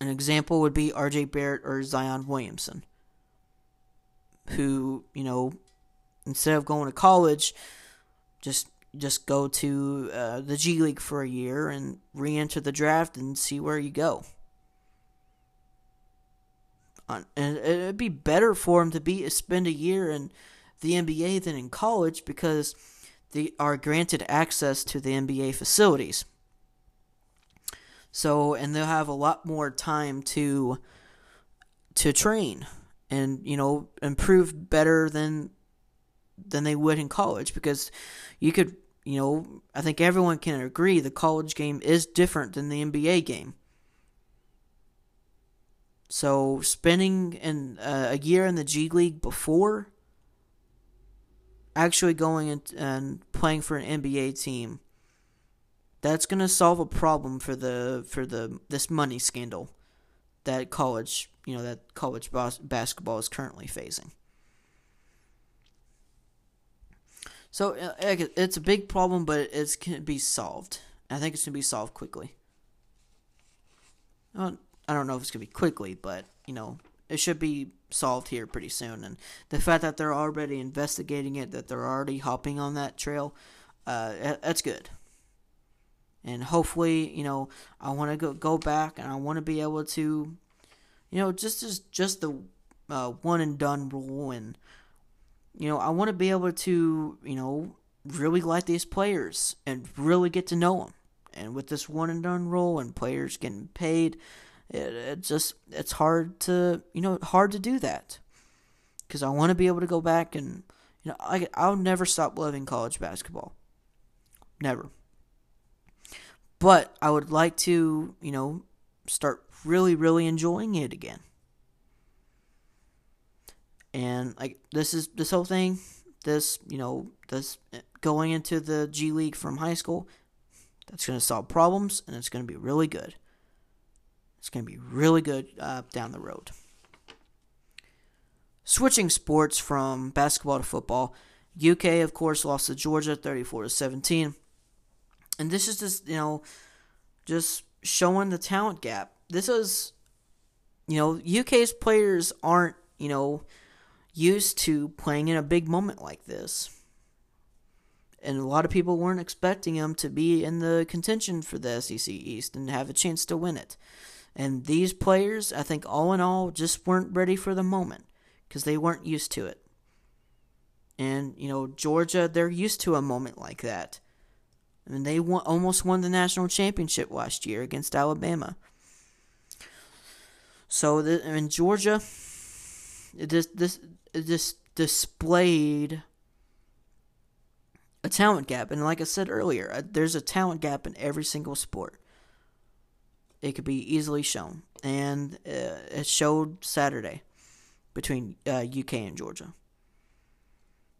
An example would be R.J. Barrett or Zion Williamson, who you know instead of going to college, just just go to uh, the G League for a year and re-enter the draft and see where you go. And it'd be better for him to be spend a year in the NBA than in college because they are granted access to the NBA facilities. So, and they'll have a lot more time to to train and you know improve better than than they would in college because you could, you know, I think everyone can agree the college game is different than the NBA game. So spending in uh, a year in the G League before actually going in, and playing for an NBA team, that's going to solve a problem for the for the this money scandal that college, you know, that college bas- basketball is currently facing. So uh, it's a big problem, but it can be solved. I think it's gonna be solved quickly. I don't know if it's gonna be quickly, but you know it should be solved here pretty soon. And the fact that they're already investigating it, that they're already hopping on that trail, uh, that's good. And hopefully, you know, I want to go go back and I want to be able to, you know, just just just the uh, one and done rule and you know, I want to be able to, you know, really like these players and really get to know them. And with this one and done rule and players getting paid, it, it just it's hard to you know hard to do that because I want to be able to go back and you know I I'll never stop loving college basketball, never. But I would like to you know start really really enjoying it again. And like this is this whole thing this you know this going into the g league from high school that's going to solve problems and it's going to be really good. It's going to be really good uh, down the road. Switching sports from basketball to football uk of course lost to georgia 34 to 17 and this is just you know just showing the talent gap this is you know uk's players aren't you know used to playing in a big moment like this. And a lot of people weren't expecting him to be in the contention for the SEC East and have a chance to win it. And these players, I think, all in all, just weren't ready for the moment because they weren't used to it. And, you know, Georgia, they're used to a moment like that. I mean, they won, almost won the national championship last year against Alabama. So, the, in Georgia, this this just displayed a talent gap. And like I said earlier, uh, there's a talent gap in every single sport. It could be easily shown. And uh, it showed Saturday between uh, UK and Georgia.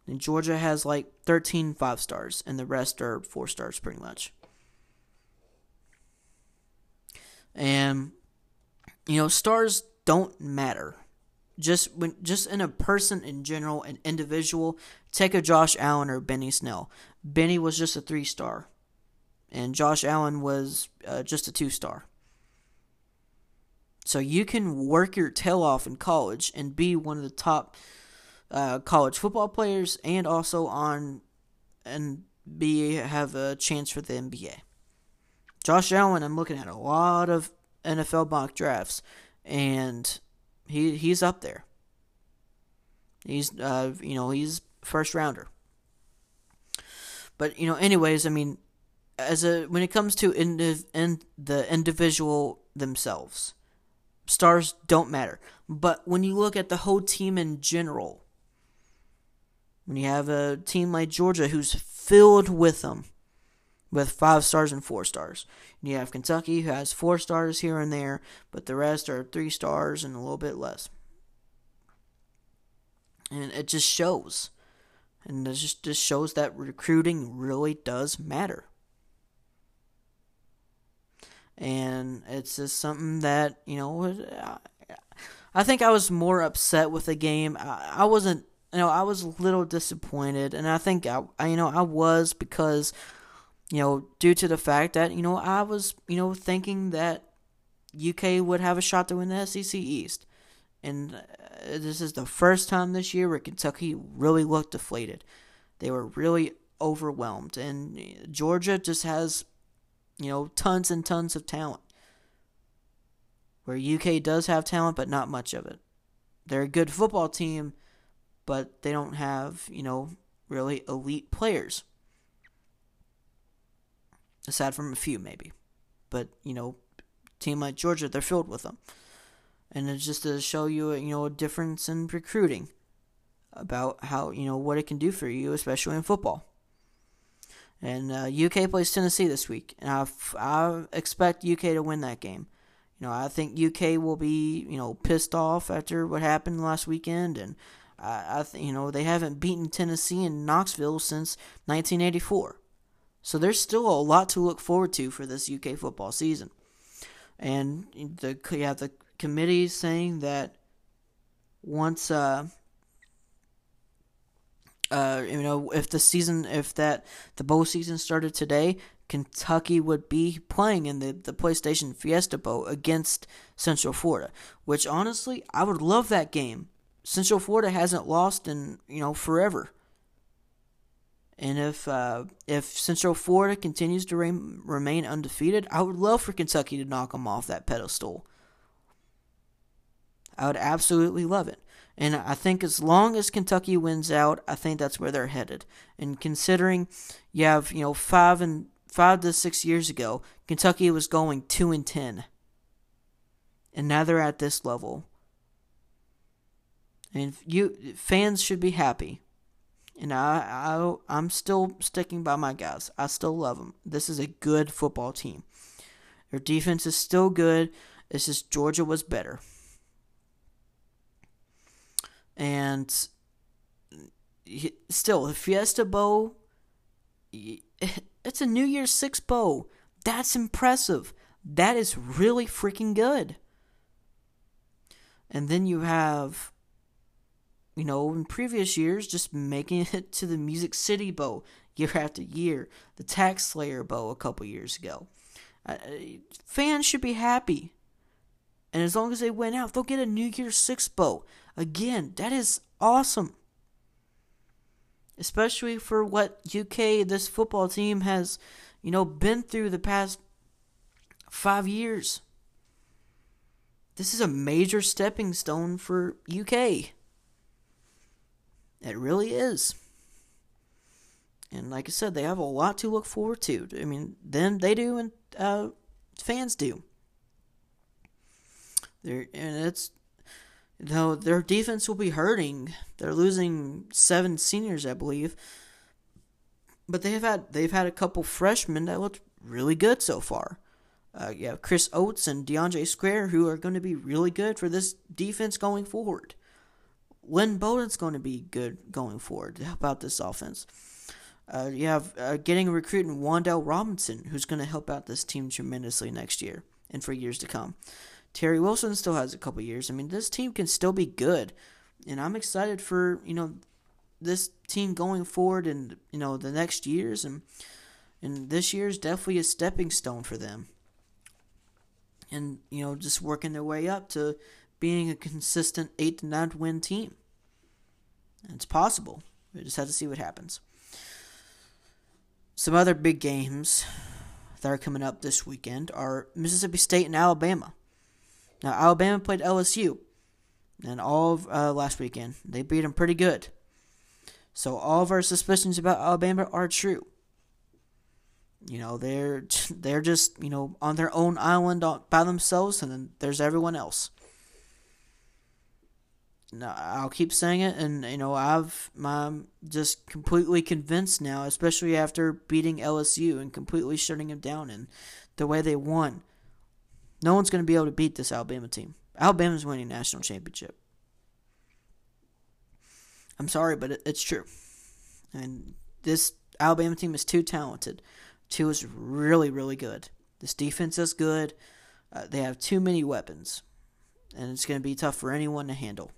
And Georgia has like 13 five stars, and the rest are four stars pretty much. And, you know, stars don't matter just when just in a person in general, an individual, take a Josh Allen or Benny Snell. Benny was just a three star, and Josh Allen was uh, just a two star. So you can work your tail off in college and be one of the top uh, college football players, and also on and be have a chance for the NBA. Josh Allen, I'm looking at a lot of NFL mock drafts, and he he's up there. He's uh you know he's first rounder. But you know, anyways, I mean, as a when it comes to in, in the individual themselves, stars don't matter. But when you look at the whole team in general, when you have a team like Georgia who's filled with them, with five stars and four stars. And you have Kentucky who has four stars here and there, but the rest are three stars and a little bit less. And it just shows. And it just, just shows that recruiting really does matter. And it's just something that, you know, I think I was more upset with the game. I, wasn't, you know, I was a little disappointed. And I think, I, you know, I was because you know, due to the fact that, you know, I was, you know, thinking that UK would have a shot to win the SEC East. And uh, this is the first time this year where Kentucky really looked deflated. They were really overwhelmed. And Georgia just has, you know, tons and tons of talent. Where UK does have talent, but not much of it. They're a good football team, but they don't have, you know, really elite players. Aside from a few, maybe. But, you know, team like Georgia, they're filled with them. And it's just to show you, you know, a difference in recruiting about how, you know, what it can do for you, especially in football. And uh, UK plays Tennessee this week, and I, I expect UK to win that game. You know, I think UK will be, you know, pissed off after what happened last weekend, and I, I th- you know, they haven't beaten Tennessee in Knoxville since 1984. So there's still a lot to look forward to for this UK football season. And the have the committee saying that once uh, uh, you know, if the season, if that the bowl season started today, Kentucky would be playing in the, the PlayStation Fiesta Bowl against Central Florida, which honestly, I would love that game. Central Florida hasn't lost in, you know, forever. And if uh, if Central Florida continues to re- remain undefeated, I would love for Kentucky to knock them off that pedestal. I would absolutely love it. And I think as long as Kentucky wins out, I think that's where they're headed. And considering you have, you know, five and five to six years ago, Kentucky was going two and ten. And now they're at this level. And you fans should be happy. And I, I I'm still sticking by my guys. I still love them. This is a good football team. Their defense is still good. It's just Georgia was better. And still, the Fiesta Bowl, [LAUGHS] it's a New Year's Six bow. That's impressive. That is really freaking good. And then you have, you know, in previous years, just making it to the Music City Bowl year after year, the TaxSlayer Bowl a couple years ago. Uh, fans should be happy. And as long as they win out, they'll get a New Year's Six bow. Again, that is awesome. Especially for what UK, this football team has, you know, been through the past five years. This is a major stepping stone for UK. It really is. And like I said, they have a lot to look forward to. I mean, them they do, and uh, fans do. They're, and it's though their defense will be hurting. They're losing seven seniors, I believe. But they have had they've had a couple freshmen that looked really good so far. Uh, you have Chris Oats and DeAndre Square who are going to be really good for this defense going forward. Lynn Bowden's going to be good going forward to help out this offense. Uh, you have uh, getting a recruit in Wan'Dale Robinson, who's going to help out this team tremendously next year and for years to come. Terry Wilson still has a couple years. I mean, this team can still be good, and I'm excited for you know this team going forward and you know the next years and and this year is definitely a stepping stone for them. And you know, just working their way up to being a consistent eight to nine win team. It's possible. We just have to see what happens. Some other big games that are coming up this weekend are Mississippi State and Alabama. Now, Alabama played LSU, and all of, uh, last weekend they beat them pretty good. So all of our suspicions about Alabama are true. You know, they're [LAUGHS] they're just you know on their own island by themselves, and then there's everyone else. I'll keep saying it, and you know I've I'm just completely convinced now, especially after beating LSU and completely shutting them down and the way they won. No one's going to be able to beat this Alabama team. Alabama's winning national championship. I'm sorry, but it's true. And this Alabama team is too talented. Two is really, really good. This defense is good. Uh, they have too many weapons, and it's going to be tough for anyone to handle.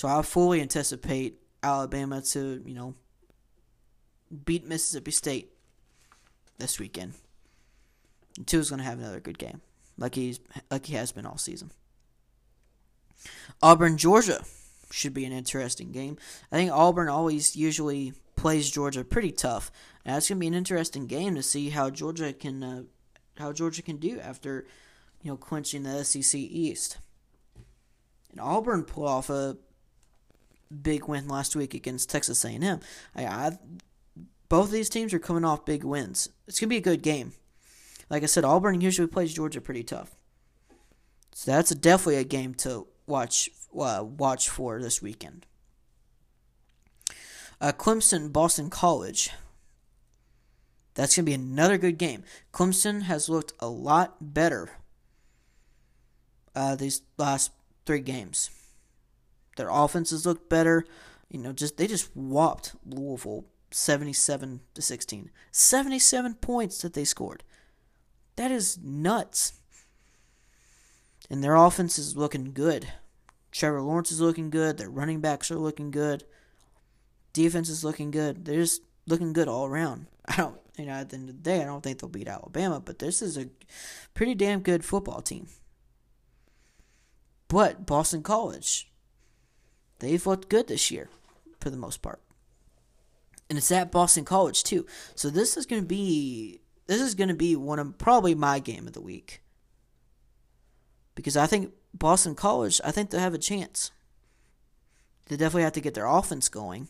So I fully anticipate Alabama to, you know, beat Mississippi State this weekend. And is going to have another good game. like he's like he has been all season. Auburn, Georgia should be an interesting game. I think Auburn always usually plays Georgia pretty tough. And that's gonna be an interesting game to see how Georgia can uh, how Georgia can do after you know clinching the SEC East. And Auburn pulled off a big win last week against Texas A&M. I, I, both of these teams are coming off big wins. It's gonna be a good game. Like I said, Auburn usually plays Georgia pretty tough, so that's definitely a game to watch uh, watch for this weekend. Uh, Clemson, Boston College. That's going to be another good game. Clemson has looked a lot better uh, these last three games. Their offenses look better. You know, just they just whopped Louisville 77 to 16. 77 points that they scored. That is nuts. And their offense is looking good. Trevor Lawrence is looking good. Their running backs are looking good. Defense is looking good. They're just looking good all around. I don't, you know, at the end of the day, I don't think they'll beat Alabama, but this is a pretty damn good football team. But Boston College, they've looked good this year for the most part. And it's at Boston College too. So this is going to be this is going to be one of probably my game of the week. Because I think Boston College, I think they have a chance. They definitely have to get their offense going.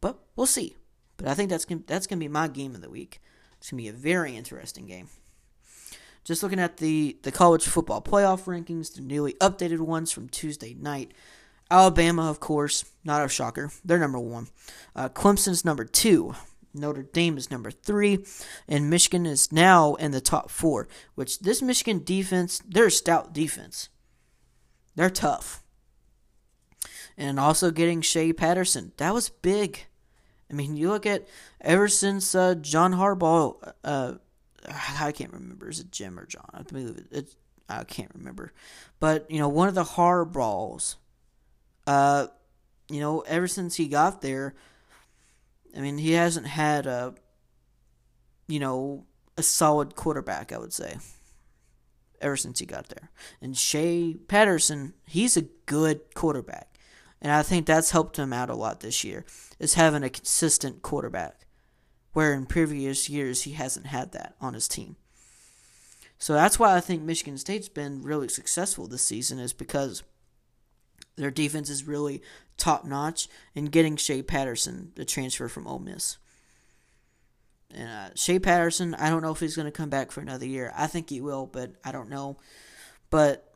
But we'll see. But I think that's gonna, that's going to be my game of the week. It's going to be a very interesting game. Just looking at the, the college football playoff rankings, the newly updated ones from Tuesday night. Alabama, of course, not a shocker. They're number one. Uh, Clemson's number two. Notre Dame is number three, and Michigan is now in the top four. Which this Michigan defense, they're a stout defense. They're tough. And also getting Shea Patterson, that was big. I mean, you look at ever since uh, John Harbaugh, uh, I can't remember, is it Jim or John? I believe it, I can't remember, but you know, one of the Harbaughs, uh, you know, ever since he got there I mean, he hasn't had a, you know, a solid quarterback, I would say, ever since he got there. And Shea Patterson, he's a good quarterback. And I think that's helped him out a lot this year, is having a consistent quarterback, where in previous years he hasn't had that on his team. So that's why I think Michigan State's been really successful this season, is because their defense is really top notch, and getting Shea Patterson the transfer from Ole Miss. And uh, Shea Patterson, I don't know if he's going to come back for another year. I think he will, but I don't know. But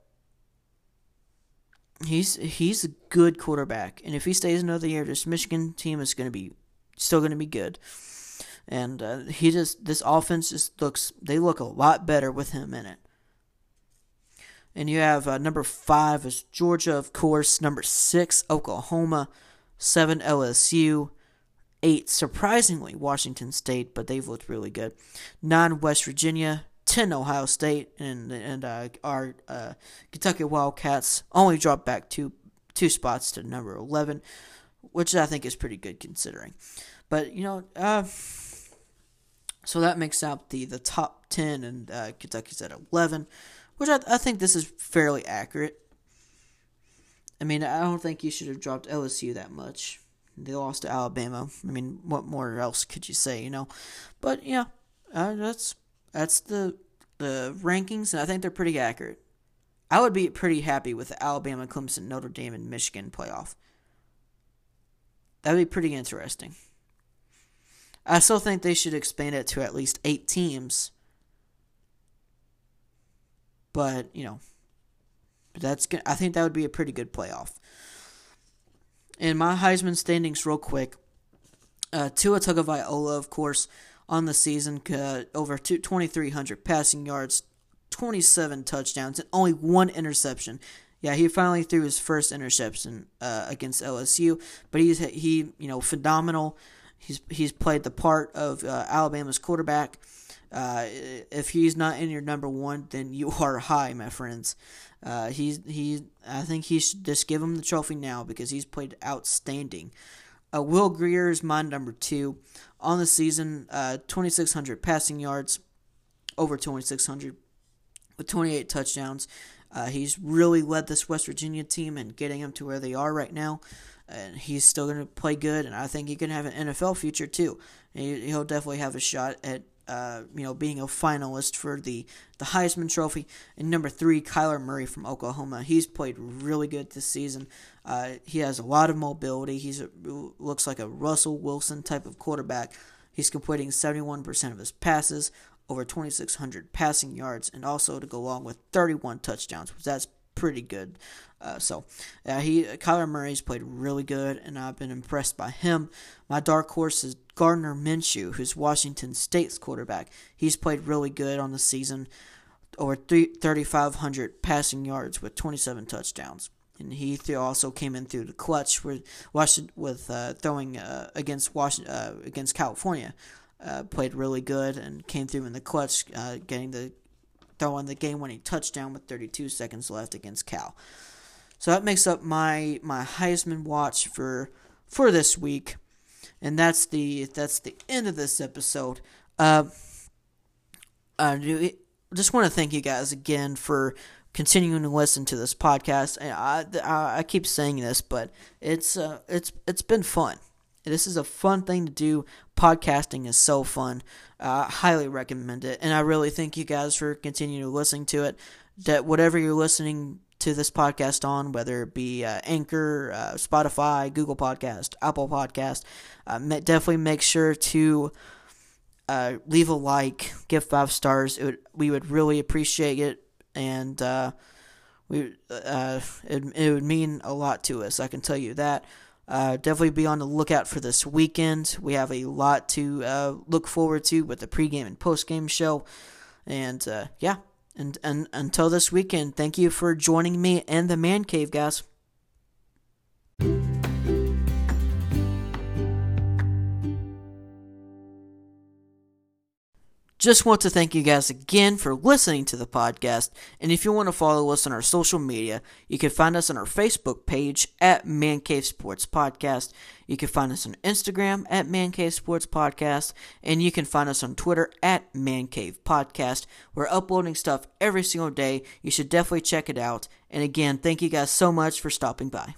he's he's a good quarterback, and if he stays another year, this Michigan team is going to be still going to be good. And uh, he just this offense just looks they look a lot better with him in it. And you have uh, number five is Georgia, of course. Number six, Oklahoma. Seven, LSU. Eight, surprisingly, Washington State, but they've looked really good. Nine, West Virginia. 10 Ohio State and and uh, our uh, Kentucky Wildcats only dropped back two two spots to number 11, which I think is pretty good considering. But you know, uh, so that makes out the the top 10 and uh, Kentucky's at 11 which I, I think this is fairly accurate. I mean, I don't think you should have dropped LSU that much. They lost to Alabama. I mean, what more else could you say, you know? But yeah, uh, that's that's the the rankings, and I think they're pretty accurate. I would be pretty happy with the Alabama, Clemson, Notre Dame, and Michigan playoff. That'd be pretty interesting. I still think they should expand it to at least eight teams but you know, that's I think that would be a pretty good playoff. And my Heisman standings, real quick. Uh, Tua Tagovailoa, of course, on the season, uh, over 2,300 passing yards, 27 touchdowns, and only one interception. Yeah, he finally threw his first interception uh, against LSU, but he's he you know phenomenal. He's he's played the part of uh, Alabama's quarterback. Uh, if he's not in your number one, then you [LAUGHS] are high, my friends. Uh, he's he. I think he should just give him the trophy now because he's played outstanding. Uh, Will Grier is my number two on the season. Uh, 2,600 passing yards, over 2,600 with 28 touchdowns. Uh, he's really led this West Virginia team and getting them to where they are right now. And he's still going to play good, and I think he can have an NFL future too. He, will definitely have a shot at uh, you know being a finalist for the the Heisman Trophy. And number three, Kyler Murray from Oklahoma. He's played really good this season. Uh, he has a lot of mobility. He's a, looks like a Russell Wilson type of quarterback. He's completing 71% of his passes, over 2,600 passing yards, and also to go along with 31 touchdowns, which that's pretty good. Uh, so, he Kyler Murray's played really good, and I've been impressed by him. My dark horse is Gardner Minshew, who's Washington State's quarterback. He's played really good on the season, over 3,500 passing yards with 27 touchdowns. And he also came in through the clutch with Washington, with uh, throwing uh, against Washington, uh, against California uh, played really good and came through in the clutch, getting the throwing the game-winning touchdown with 32 seconds left against Cal. So that makes up my my Heisman watch for for this week, and that's the that's the end of this episode. Uh, I just want to thank you guys again for continuing to listen to this podcast. I, I, I keep saying this, but it's uh, it's it's been fun. This is a fun thing to do. Podcasting is so fun. Uh, I highly recommend it. And I really thank you guys for continuing to listening to it. That whatever you're listening to this podcast on, whether it be uh, Anchor, uh, Spotify, Google Podcast, Apple Podcast, uh, definitely make sure to uh, leave a like, give five stars. Would, we would really appreciate it, and uh, we uh, it, it would mean a lot to us. I can tell you that. Uh, definitely be on the lookout for this weekend. We have a lot to uh, look forward to with the pregame and postgame show. And uh, yeah, and, and until this weekend, thank you for joining me and the Man Cave, guys. Just want to thank you guys again for listening to the podcast. And if you want to follow us on our social media, you can find us on our Facebook page at Man Cave Sports Podcast. You can find us on Instagram at Man Cave Sports Podcast. And you can find us on Twitter at Man Cave Podcast. We're uploading stuff every single day. You should definitely check it out. And again, thank you guys so much for stopping by.